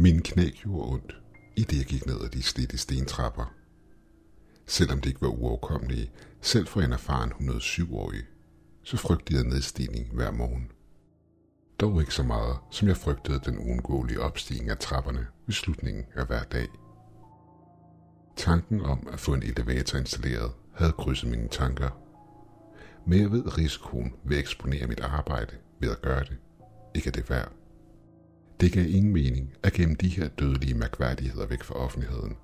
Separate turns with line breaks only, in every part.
Min knæ gjorde ondt, i det jeg gik ned ad de slidte stentrapper. Selvom det ikke var uoverkommelige, selv for en erfaren 107-årig, så frygtede jeg nedstigning hver morgen. Dog ikke så meget, som jeg frygtede den uundgåelige opstigning af trapperne ved slutningen af hver dag. Tanken om at få en elevator installeret havde krydset mine tanker. Men jeg ved, risikoen ved at eksponere mit arbejde ved at gøre det, ikke er det værd. Det gav ingen mening at gemme de her dødelige mærkværdigheder væk fra offentligheden,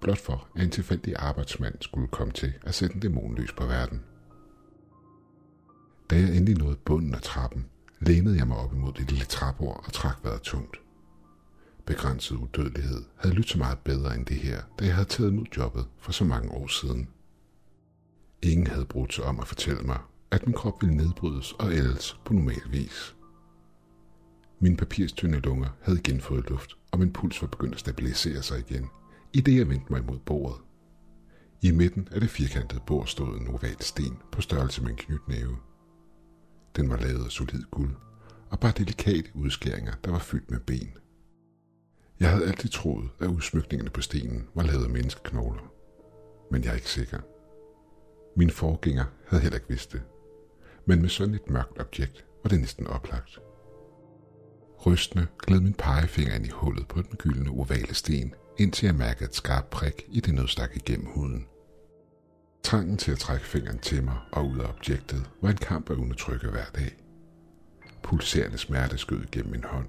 blot for at en tilfældig arbejdsmand skulle komme til at sætte en dæmon løs på verden. Da jeg endelig nåede bunden af trappen, lænede jeg mig op imod det lille trappeord og trak vejret tungt. Begrænset udødelighed havde lyttet så meget bedre end det her, da jeg havde taget imod jobbet for så mange år siden. Ingen havde brugt sig om at fortælle mig, at min krop ville nedbrydes og ældes på normal vis. Min papirstynde lunger havde igen fået luft, og min puls var begyndt at stabilisere sig igen, i det jeg vendte mig mod bordet. I midten af det firkantede bord stod en oval sten på størrelse med en knytnæve. Den var lavet af solid guld, og bare delikate udskæringer, der var fyldt med ben. Jeg havde altid troet, at udsmykningerne på stenen var lavet af menneskeknogler. Men jeg er ikke sikker. Min forgænger havde heller ikke vidst det. Men med sådan et mørkt objekt var det næsten oplagt. Rystende gled min pegefinger ind i hullet på den gyldne ovale sten, indtil jeg mærkede et skarpt prik i det nødstak igennem huden. Trangen til at trække fingeren til mig og ud af objektet var en kamp af undertrykke hver dag. Pulserende smerte skød gennem min hånd,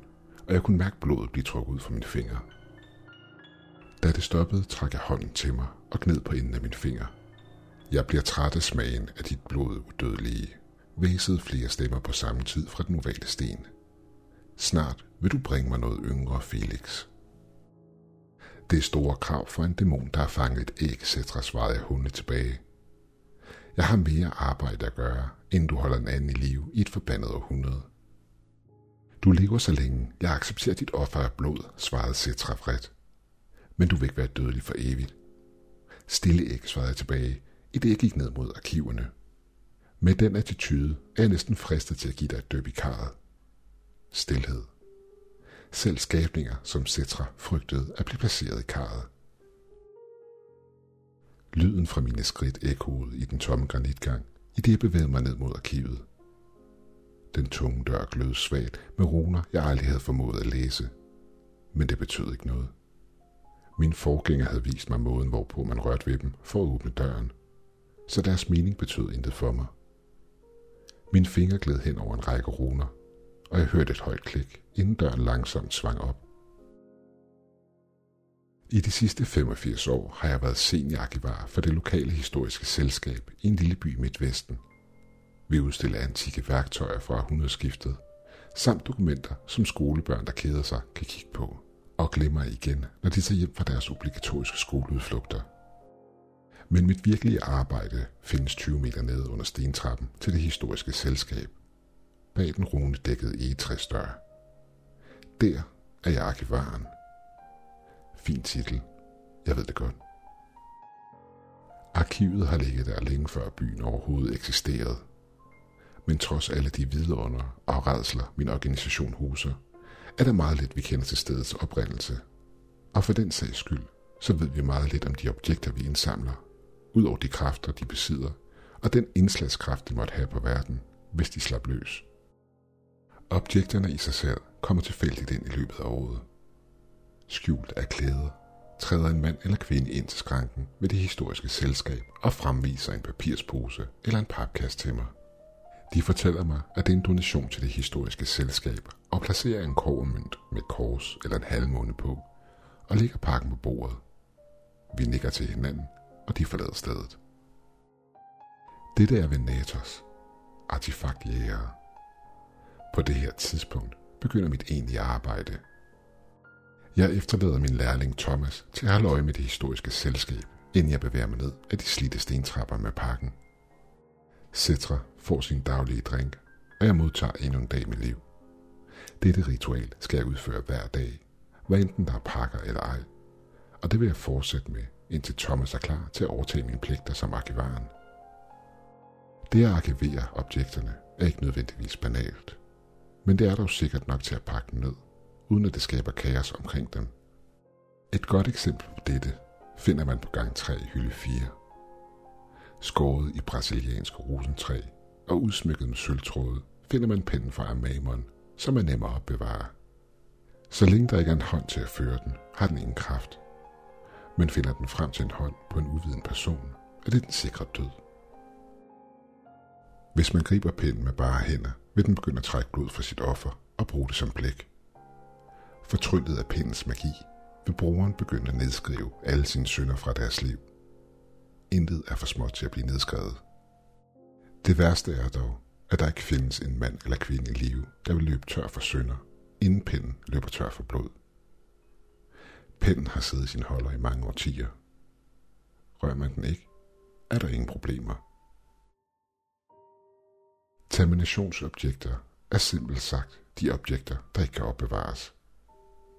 og jeg kunne mærke blodet blive trukket ud fra mine fingre. Da det stoppede, trak jeg hånden til mig og gned på enden af min finger. Jeg bliver træt af smagen af dit blod udødelige, væsede flere stemmer på samme tid fra den ovale sten. Snart vil du bringe mig noget yngre, Felix. Det er store krav for en dæmon, der har fanget et æg, sætter svarede jeg hunde tilbage. Jeg har mere arbejde at gøre, inden du holder en anden i live i et forbandet århundrede. Du lever så længe, jeg accepterer dit offer af blod, svarede Cetra vredt. Men du vil ikke være dødelig for evigt. Stille ikke, svarede jeg tilbage, i det jeg gik ned mod arkiverne. Med den attitude er jeg næsten fristet til at give dig et døb i karret. Stilhed. Selv skabninger som Cetra frygtede at blive placeret i karret. Lyden fra mine skridt ekkoede i den tomme granitgang, i det jeg bevægede mig ned mod arkivet. Den tunge dør glød svagt med runer, jeg aldrig havde formået at læse. Men det betød ikke noget. Min forgænger havde vist mig måden, hvorpå man rørte ved dem for at åbne døren. Så deres mening betød intet for mig. Min finger gled hen over en række runer, og jeg hørte et højt klik, inden døren langsomt svang op. I de sidste 85 år har jeg været seniorarkivar for det lokale historiske selskab i en lille by i Midtvesten. Vi udstiller antikke værktøjer fra århundredeskiftet, samt dokumenter, som skolebørn, der keder sig, kan kigge på og glemmer igen, når de tager hjem fra deres obligatoriske skoleudflugter. Men mit virkelige arbejde findes 20 meter nede under stentrappen til det historiske selskab, bag den runedækkede egetræsdør. Der er jeg arkivaren. Fin titel. Jeg ved det godt. Arkivet har ligget der længe før byen overhovedet eksisterede. Men trods alle de vidunder og redsler, min organisation huser, er der meget lidt, vi kender til stedets oprindelse. Og for den sags skyld, så ved vi meget lidt om de objekter, vi indsamler, udover de kræfter, de besidder, og den indslagskraft, de måtte have på verden, hvis de slap løs. Objekterne i sig selv kommer tilfældigt ind i løbet af året. Skjult af klæder, træder en mand eller kvinde ind til skranken ved det historiske selskab og fremviser en papirspose eller en papkasse til mig. De fortæller mig, at det er en donation til det historiske selskab og placerer en kovermønt med kors eller en halvmåne på og lægger pakken på bordet. Vi nikker til hinanden, og de forlader stedet. Dette er Venatos, artefaktjægere. På det her tidspunkt begynder mit egentlige arbejde. Jeg efterlader min lærling Thomas til at holde øje med det historiske selskab, inden jeg bevæger mig ned af de slidte stentrapper med pakken. Cetra får sin daglige drink, og jeg modtager endnu en dag med liv. Dette ritual skal jeg udføre hver dag, hvad enten der er pakker eller ej. Og det vil jeg fortsætte med, indtil Thomas er klar til at overtage mine pligter som arkivaren. Det at arkivere objekterne er ikke nødvendigvis banalt, men det er dog sikkert nok til at pakke ned, uden at det skaber kaos omkring dem. Et godt eksempel på dette finder man på gang 3 i hylde 4. Skåret i brasiliansk rosentræ og udsmykket med sølvtråde finder man pinden fra Amamon, som er nemmere at bevare. Så længe der ikke er en hånd til at føre den, har den ingen kraft. Men finder den frem til en hånd på en uviden person, er det den sikre død. Hvis man griber pinden med bare hænder, vil den begynde at trække blod fra sit offer og bruge det som blæk. Fortryllet af pindens magi, vil brugeren begynde at nedskrive alle sine synder fra deres liv. Intet er for småt til at blive nedskrevet. Det værste er dog, at der ikke findes en mand eller kvinde i live, der vil løbe tør for synder, inden pinden løber tør for blod. Pinden har siddet i sin holder i mange årtier. Rører man den ikke, er der ingen problemer. Terminationsobjekter er simpelt sagt de objekter, der ikke kan opbevares.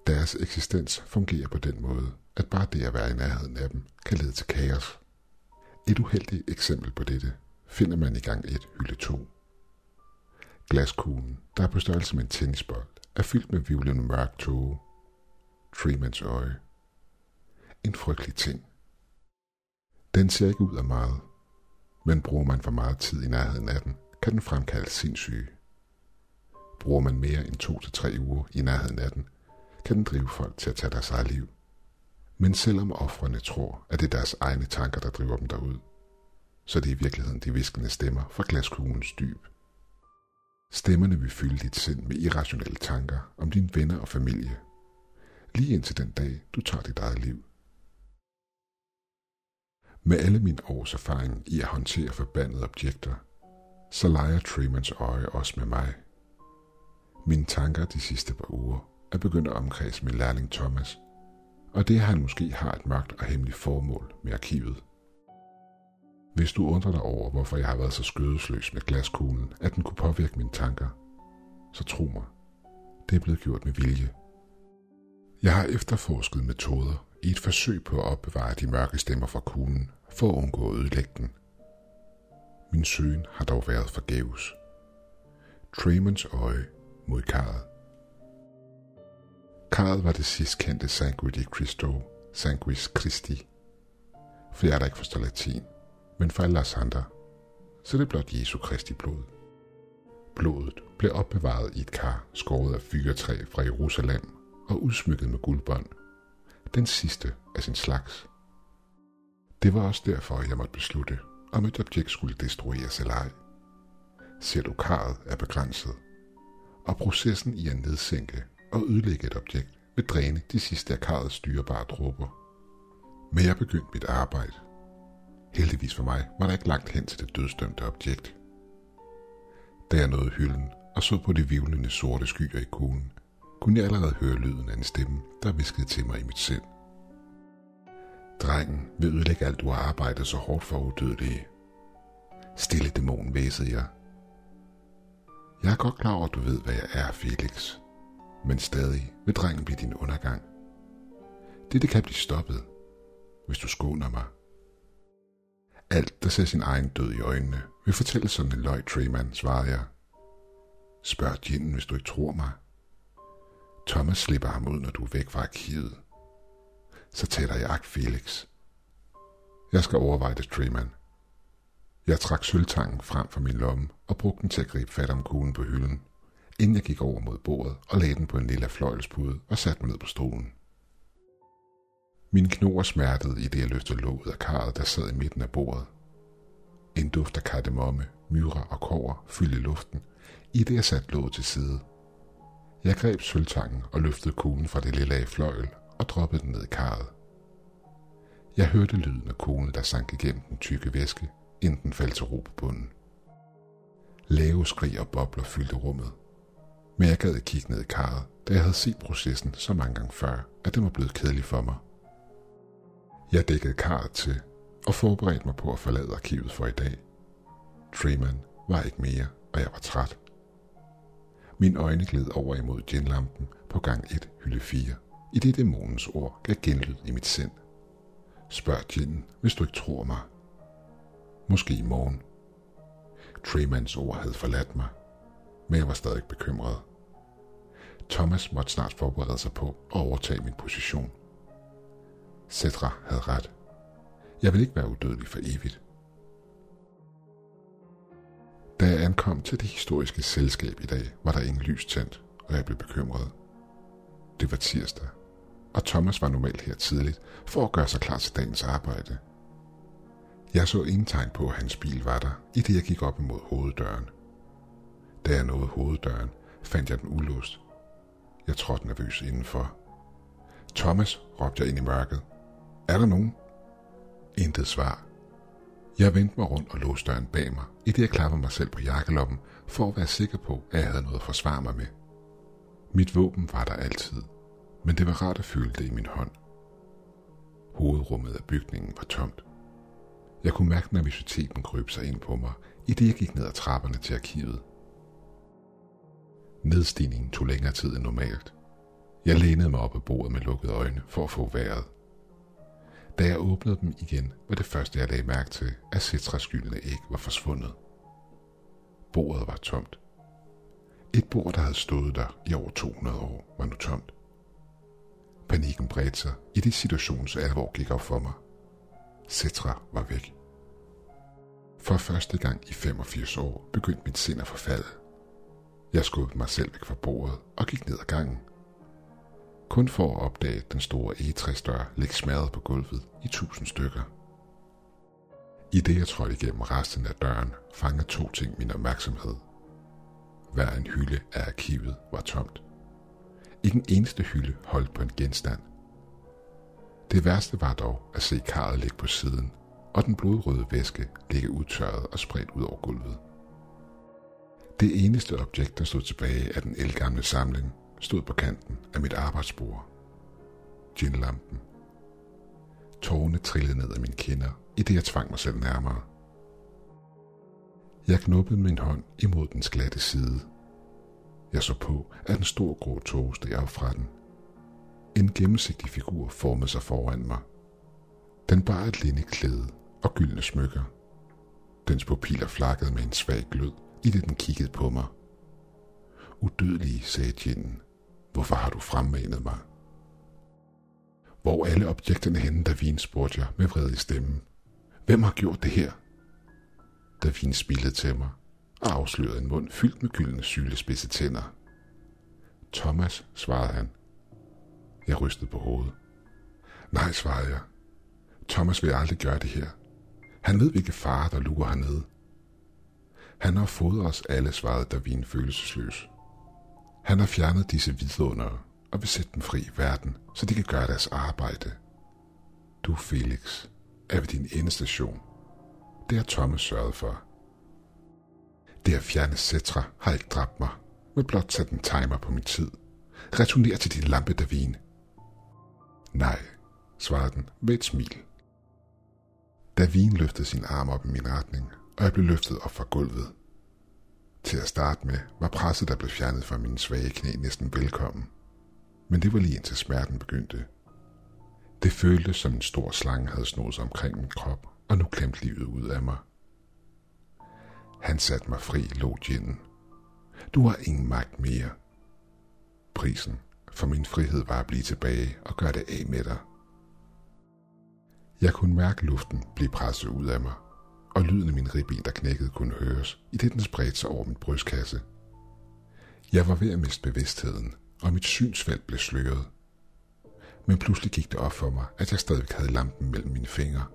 Deres eksistens fungerer på den måde, at bare det at være i nærheden af dem kan lede til kaos. Et uheldigt eksempel på dette finder man i gang 1 hylde 2. Glaskuglen, der er på størrelse med en tennisbold, er fyldt med vivlende mørk tåge. Treemans øje. En frygtelig ting. Den ser ikke ud af meget, men bruger man for meget tid i nærheden af den, kan den fremkalde sindssyge. Bruger man mere end to til tre uger i nærheden af den, kan den drive folk til at tage deres eget liv. Men selvom offrene tror, at det er deres egne tanker, der driver dem derud, så det er i virkeligheden de viskende stemmer fra glaskuglens dyb. Stemmerne vil fylde dit sind med irrationelle tanker om dine venner og familie, lige indtil den dag, du tager dit eget liv. Med alle mine års erfaring i at håndtere forbandede objekter, så leger Tremans øje også med mig. Mine tanker de sidste par uger er begyndt at omkredse min lærling Thomas, og det han måske har et mørkt og hemmeligt formål med arkivet. Hvis du undrer dig over, hvorfor jeg har været så skødesløs med glaskuglen, at den kunne påvirke mine tanker, så tro mig, det er blevet gjort med vilje. Jeg har efterforsket metoder i et forsøg på at opbevare de mørke stemmer fra kuglen, for at undgå at ødelægge den. Min søgen har dog været forgæves. Tremons øje mod karret. Karret var det sidst kendte Sanguis di Cristo, Sanguis Christi. For jeg der ikke forstår latin, men for alle andre, så det er blot Jesu Kristi blod. Blodet blev opbevaret i et kar skåret af fyretræ fra Jerusalem og udsmykket med guldbånd. Den sidste af sin slags. Det var også derfor, jeg måtte beslutte, om et objekt skulle destrueres eller ej. Ser du er begrænset, og processen i at nedsænke og ødelægge et objekt vil dræne de sidste af karrets styrbare dråber. Men jeg begyndte mit arbejde. Heldigvis for mig var der ikke langt hen til det dødsdømte objekt. Da jeg nåede hylden og så på de vivlende sorte skyer i kuglen, kunne jeg allerede høre lyden af en stemme, der viskede til mig i mit sind. Drengen vil ødelægge alt, du har arbejdet så hårdt for udødelige. Stille dæmon, væsede jeg. Jeg er godt klar over, at du ved, hvad jeg er, Felix. Men stadig vil drengen blive din undergang. Dette kan blive stoppet, hvis du skåner mig. Alt, der ser sin egen død i øjnene, vil fortælle sådan en løg, Treyman, svarede jeg. Spørg Jinnen, hvis du ikke tror mig. Thomas slipper ham ud, når du er væk fra arkivet så tæller jeg Felix. Jeg skal overveje det, Treeman. Jeg trak sølvtangen frem fra min lomme og brugte den til at gribe fat om kuglen på hylden, inden jeg gik over mod bordet og lagde den på en lille fløjelspude og satte mig ned på stolen. Min knor smertede i det, jeg løftede låget af karret, der sad i midten af bordet. En duft af kardemomme, myre og kover fyldte luften, i det jeg satte låget til side. Jeg greb sølvtangen og løftede kuglen fra det lille af fløjl og droppede den ned i karret. Jeg hørte lyden af konen, der sank igennem den tykke væske, inden den faldt til ro på bunden. Lave skrig og bobler fyldte rummet, men jeg gad kigge ned i karret, da jeg havde set processen så mange gange før, at det var blevet kedeligt for mig. Jeg dækkede karret til og forberedte mig på at forlade arkivet for i dag. Treeman var ikke mere, og jeg var træt. Mine øjne gled over imod genlampen på gang 1, hylde 4 i det dæmonens ord gav genlyd i mit sind. Spørg Jin, hvis du ikke tror mig. Måske i morgen. Tremans ord havde forladt mig, men jeg var stadig bekymret. Thomas måtte snart forberede sig på at overtage min position. Cetra havde ret. Jeg vil ikke være udødelig for evigt. Da jeg ankom til det historiske selskab i dag, var der ingen lys tændt, og jeg blev bekymret. Det var tirsdag, og Thomas var normalt her tidligt for at gøre sig klar til dagens arbejde. Jeg så ingen tegn på, at hans bil var der, i det jeg gik op imod hoveddøren. Da jeg nåede hoveddøren, fandt jeg den ulåst. Jeg trådte nervøs indenfor. Thomas, råbte jeg ind i mørket. Er der nogen? Intet svar. Jeg vendte mig rundt og låste døren bag mig, i det jeg klappede mig selv på jakkeloppen, for at være sikker på, at jeg havde noget at forsvare mig med. Mit våben var der altid, men det var rart at føle det i min hånd. Hovedrummet af bygningen var tomt. Jeg kunne mærke nervøsiteten krybe sig ind på mig, i det jeg gik ned ad trapperne til arkivet. Nedstigningen tog længere tid end normalt. Jeg lænede mig op ad bordet med lukkede øjne for at få vejret. Da jeg åbnede dem igen, var det første, jeg lagde mærke til, at citraskyldende æg var forsvundet. Bordet var tomt. Et bord, der havde stået der i over 200 år, var nu tomt. Panikken bredte sig, i det situations alvor gik op for mig. Cetra var væk. For første gang i 85 år begyndte mit sind at forfalde. Jeg skubbede mig selv væk fra bordet og gik ned ad gangen. Kun for at opdage den store egetræsdør ligge smadret på gulvet i tusind stykker. I det jeg trådte igennem resten af døren, fangede to ting min opmærksomhed. Hver en hylde af arkivet var tomt. Ikke en eneste hylde holdt på en genstand. Det værste var dog at se karret ligge på siden, og den blodrøde væske ligge udtørret og spredt ud over gulvet. Det eneste objekt, der stod tilbage af den elgamle samling, stod på kanten af mit arbejdsbord. Ginlampen. Tårne trillede ned af mine kinder, i det jeg tvang mig selv nærmere. Jeg knuppede min hånd imod dens glatte side. Jeg så på, at en stor grå tog steg op fra den. En gennemsigtig figur formede sig foran mig. Den bar et linde klæde og gyldne smykker. Dens pupiller flakkede med en svag glød, i det den kiggede på mig. Udødelige, sagde Jinn. Hvorfor har du fremmanet mig? Hvor alle objekterne henne, Davin, spurgte jeg med vred i stemmen. Hvem har gjort det her? Davin spillede til mig og afslørede en mund fyldt med gyldne sylespidse tænder. Thomas, svarede han. Jeg rystede på hovedet. Nej, svarede jeg. Thomas vil aldrig gøre det her. Han ved, hvilke fare, der lurer hernede. Han har fået os alle, svarede Davin følelsesløs. Han har fjernet disse vidundere og vil sætte dem fri i verden, så de kan gøre deres arbejde. Du, Felix, er ved din endestation. Det har Thomas sørget for. Det at fjerne Cetra har ikke dræbt mig, men blot sat en timer på min tid. Returner til din lampe, Davin. Nej, svarede den med et smil. Davin løftede sin arm op i min retning, og jeg blev løftet op fra gulvet. Til at starte med var presset, der blev fjernet fra mine svage knæ, næsten velkommen. Men det var lige indtil smerten begyndte. Det føltes som en stor slange havde snoet sig omkring min krop, og nu klemt livet ud af mig. Han satte mig fri, lå djinnen. Du har ingen magt mere. Prisen for min frihed var at blive tilbage og gøre det af med dig. Jeg kunne mærke luften blive presset ud af mig, og lyden af min ribben, der knækkede, kunne høres, i det den spredte sig over min brystkasse. Jeg var ved at miste bevidstheden, og mit synsfelt blev sløret. Men pludselig gik det op for mig, at jeg stadig havde lampen mellem mine fingre.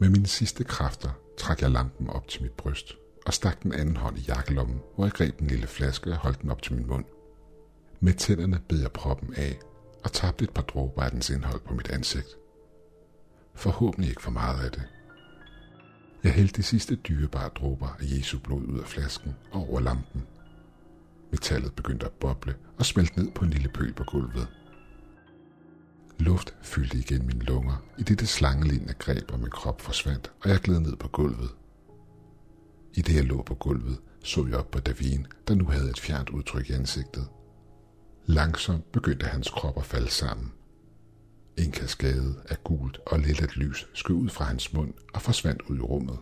Med mine sidste kræfter trak jeg lampen op til mit bryst og stak den anden hånd i jakkelommen, hvor jeg greb den lille flaske og holdt den op til min mund. Med tænderne bed jeg proppen af og tabte et par dråber af dens indhold på mit ansigt. Forhåbentlig ikke for meget af det. Jeg hældte de sidste dyrebare dråber af Jesu blod ud af flasken og over lampen. Metallet begyndte at boble og smelte ned på en lille pøl på gulvet. Luft fyldte igen mine lunger, i det det slangelignende greb om min krop forsvandt, og jeg gled ned på gulvet. I det jeg lå på gulvet, så jeg op på Davin, der nu havde et fjernt udtryk i ansigtet. Langsomt begyndte hans krop at falde sammen. En kaskade af gult og lillet lys skød ud fra hans mund og forsvandt ud i rummet.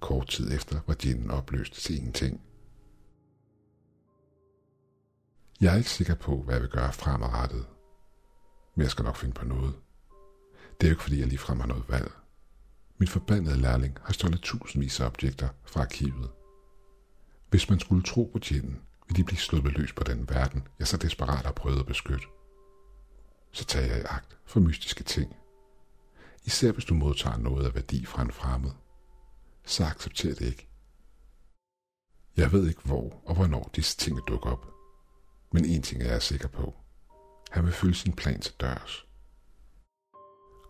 Kort tid efter var djinnen opløst til ingenting. Jeg er ikke sikker på, hvad jeg vil gøre fremadrettet. Men jeg skal nok finde på noget. Det er jo ikke, fordi jeg ligefrem har noget valg. Min forbandede lærling har stjålet tusindvis af objekter fra arkivet. Hvis man skulle tro på tjenen, ville de blive sluppet løs på den verden, jeg så desperat har prøvet at beskytte. Så tager jeg i agt for mystiske ting. Især hvis du modtager noget af værdi fra en fremmed. Så accepter det ikke. Jeg ved ikke, hvor og hvornår disse ting dukker op. Men en ting er jeg sikker på. Han vil følge sin plan til dørs.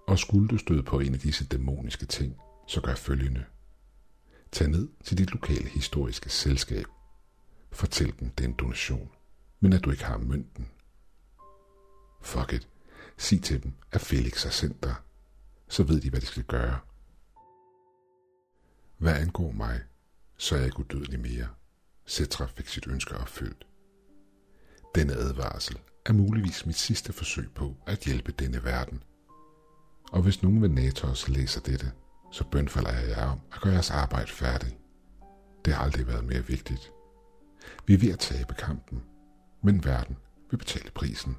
Og skulle du støde på en af disse dæmoniske ting, så gør følgende. Tag ned til dit lokale historiske selskab. Fortæl dem, det er en donation, men at du ikke har mønten. Fuck it. Sig til dem, at Felix har sendt dig. Så ved de, hvad de skal gøre. Hvad angår mig, så er jeg ikke udødelig mere. Cetra fik sit ønske opfyldt. Denne advarsel er muligvis mit sidste forsøg på at hjælpe denne verden. Og hvis nogen Venatos læser dette, så bønfalder jeg jer om at gøre jeres arbejde færdigt. Det har aldrig været mere vigtigt. Vi er ved at tabe kampen, men verden vil betale prisen.